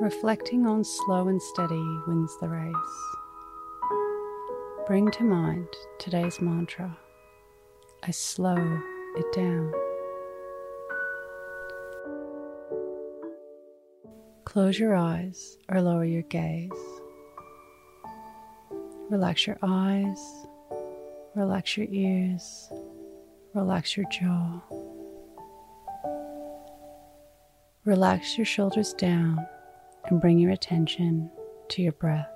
Reflecting on slow and steady wins the race. Bring to mind today's mantra I slow it down. Close your eyes or lower your gaze. Relax your eyes, relax your ears, relax your jaw. Relax your shoulders down and bring your attention to your breath.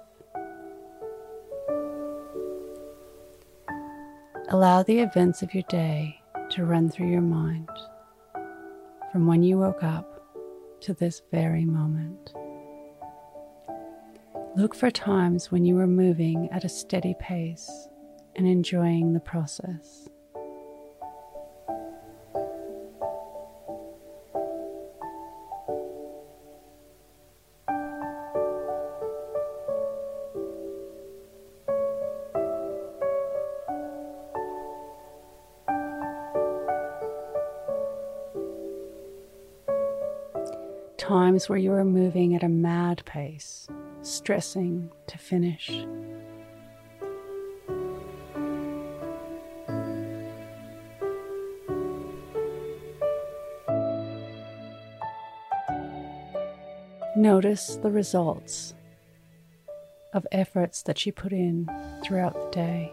Allow the events of your day to run through your mind from when you woke up to this very moment. Look for times when you were moving at a steady pace and enjoying the process. Times where you are moving at a mad pace, stressing to finish. Notice the results of efforts that you put in throughout the day.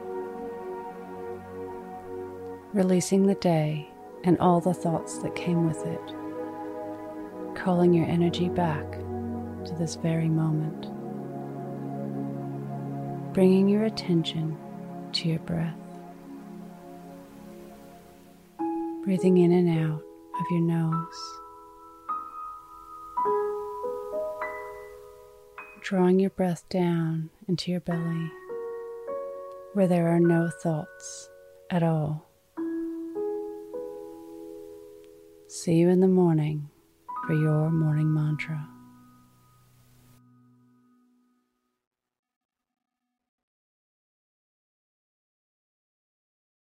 releasing the day and all the thoughts that came with it, calling your energy back to this very moment, bringing your attention to your breath, breathing in and out of your nose. Drawing your breath down into your belly where there are no thoughts at all. See you in the morning for your morning mantra.